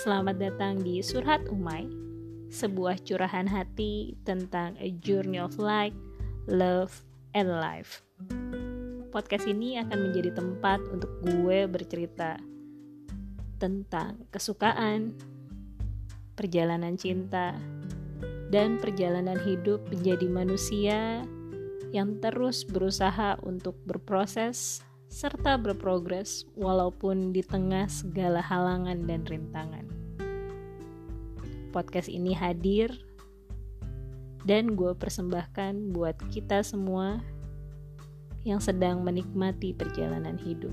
Selamat datang di Surhat Umay, sebuah curahan hati tentang a journey of light, love, and life. Podcast ini akan menjadi tempat untuk gue bercerita tentang kesukaan, perjalanan cinta, dan perjalanan hidup menjadi manusia yang terus berusaha untuk berproses serta berprogres walaupun di tengah segala halangan dan rintangan. Podcast ini hadir dan gue persembahkan buat kita semua yang sedang menikmati perjalanan hidup.